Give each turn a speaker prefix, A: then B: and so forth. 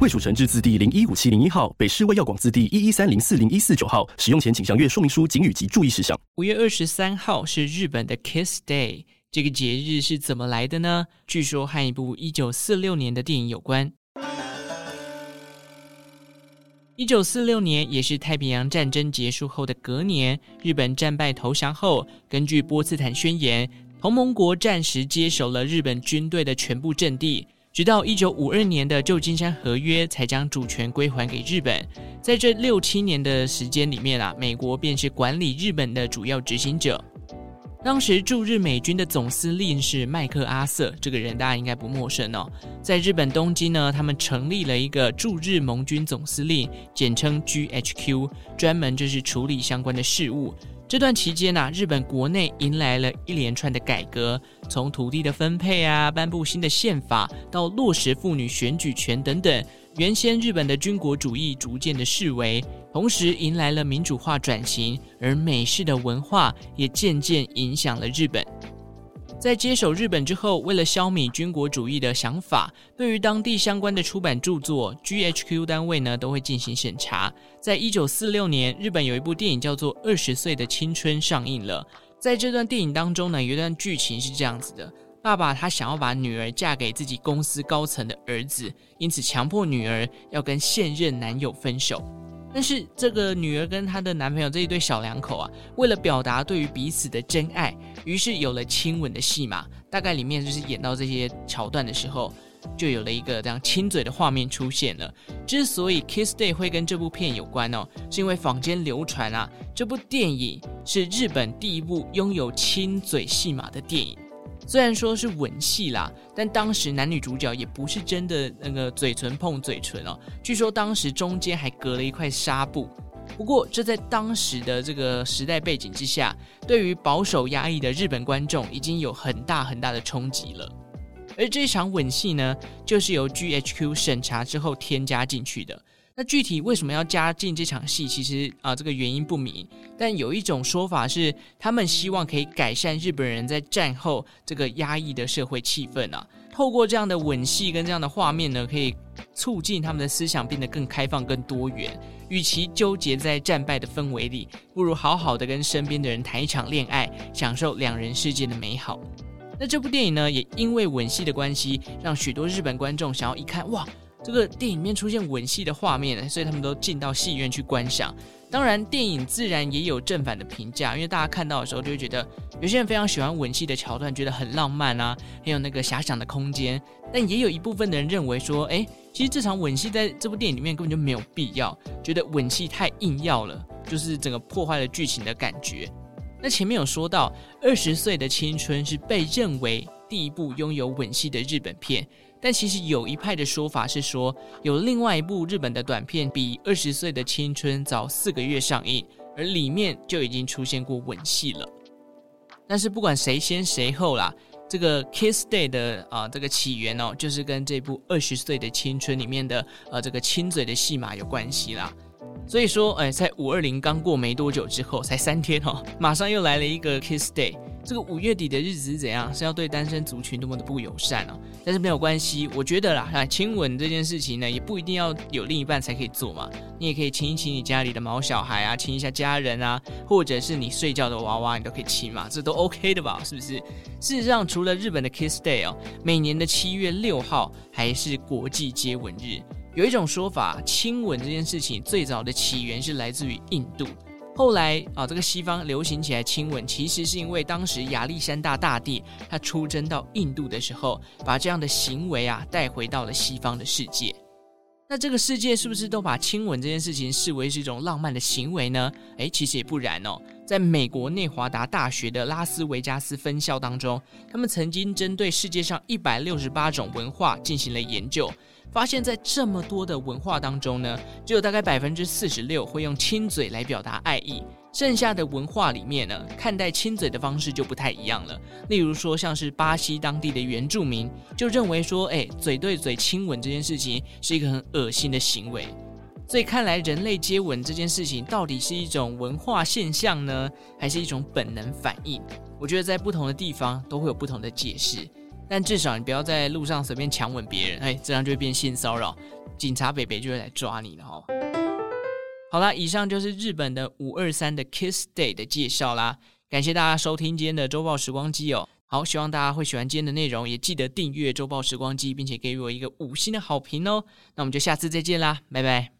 A: 卫署成制字第零一五七零一号，北市卫药广字第一一三零四零一四九号。使用前请详阅说明书、警语及注意事项。
B: 五月二十三号是日本的 Kiss Day。这个节日是怎么来的呢？据说和一部一九四六年的电影有关。一九四六年也是太平洋战争结束后的隔年，日本战败投降后，根据波茨坦宣言，同盟国暂时接手了日本军队的全部阵地，直到一九五二年的旧金山合约才将主权归还给日本。在这六七年的时间里面啊，美国便是管理日本的主要执行者。当时驻日美军的总司令是麦克阿瑟，这个人大家应该不陌生哦。在日本东京呢，他们成立了一个驻日盟军总司令，简称 GHQ，专门就是处理相关的事务。这段期间呢、日本国内迎来了一连串的改革，从土地的分配啊，颁布新的宪法，到落实妇女选举权等等。原先日本的军国主义逐渐的式微，同时迎来了民主化转型，而美式的文化也渐渐影响了日本。在接手日本之后，为了消弭军国主义的想法，对于当地相关的出版著作，GHQ 单位呢都会进行审查。在一九四六年，日本有一部电影叫做《二十岁的青春》上映了。在这段电影当中呢，有一段剧情是这样子的。爸爸他想要把女儿嫁给自己公司高层的儿子，因此强迫女儿要跟现任男友分手。但是这个女儿跟她的男朋友这一对小两口啊，为了表达对于彼此的真爱，于是有了亲吻的戏码。大概里面就是演到这些桥段的时候，就有了一个这样亲嘴的画面出现了。之所以 Kiss Day 会跟这部片有关哦，是因为坊间流传啊，这部电影是日本第一部拥有亲嘴戏码的电影。虽然说是吻戏啦，但当时男女主角也不是真的那个嘴唇碰嘴唇哦。据说当时中间还隔了一块纱布。不过这在当时的这个时代背景之下，对于保守压抑的日本观众已经有很大很大的冲击了。而这场吻戏呢，就是由 GHQ 审查之后添加进去的。那具体为什么要加进这场戏？其实啊，这个原因不明。但有一种说法是，他们希望可以改善日本人在战后这个压抑的社会气氛啊。透过这样的吻戏跟这样的画面呢，可以促进他们的思想变得更开放、更多元。与其纠结在战败的氛围里，不如好好的跟身边的人谈一场恋爱，享受两人世界的美好。那这部电影呢，也因为吻戏的关系，让许多日本观众想要一看，哇！这个电影里面出现吻戏的画面，所以他们都进到戏院去观赏。当然，电影自然也有正反的评价，因为大家看到的时候就会觉得，有些人非常喜欢吻戏的桥段，觉得很浪漫啊，很有那个遐想的空间。但也有一部分的人认为说，哎，其实这场吻戏在这部电影里面根本就没有必要，觉得吻戏太硬要了，就是整个破坏了剧情的感觉。那前面有说到，二十岁的青春是被认为第一部拥有吻戏的日本片。但其实有一派的说法是说，有另外一部日本的短片比《二十岁的青春》早四个月上映，而里面就已经出现过吻戏了。但是不管谁先谁后啦，这个 Kiss Day 的啊、这个起源哦，就是跟这部《二十岁的青春》里面的呃这个亲嘴的戏码有关系啦。所以说，哎，在五二零刚过没多久之后，才三天哦，马上又来了一个 Kiss Day。这个五月底的日子是怎样？是要对单身族群多么的不友善哦？但是没有关系，我觉得啦，啊，亲吻这件事情呢，也不一定要有另一半才可以做嘛。你也可以亲一亲你家里的毛小孩啊，亲一下家人啊，或者是你睡觉的娃娃，你都可以亲嘛，这都 OK 的吧？是不是？事实上，除了日本的 Kiss Day 哦，每年的七月六号还是国际接吻日。有一种说法，亲吻这件事情最早的起源是来自于印度，后来啊，这个西方流行起来亲吻，其实是因为当时亚历山大大帝他出征到印度的时候，把这样的行为啊带回到了西方的世界。那这个世界是不是都把亲吻这件事情视为是一种浪漫的行为呢？诶，其实也不然哦。在美国内华达大学的拉斯维加斯分校当中，他们曾经针对世界上一百六十八种文化进行了研究。发现，在这么多的文化当中呢，只有大概百分之四十六会用亲嘴来表达爱意。剩下的文化里面呢，看待亲嘴的方式就不太一样了。例如说，像是巴西当地的原住民就认为说，哎，嘴对嘴亲吻这件事情是一个很恶心的行为。所以看来，人类接吻这件事情到底是一种文化现象呢，还是一种本能反应？我觉得在不同的地方都会有不同的解释。但至少你不要在路上随便强吻别人，哎，这样就会变性骚扰，警察北北就会来抓你了哈。好啦，以上就是日本的五二三的 Kiss Day 的介绍啦，感谢大家收听今天的周报时光机哦。好，希望大家会喜欢今天的内容，也记得订阅周报时光机，并且给予我一个五星的好评哦。那我们就下次再见啦，拜拜。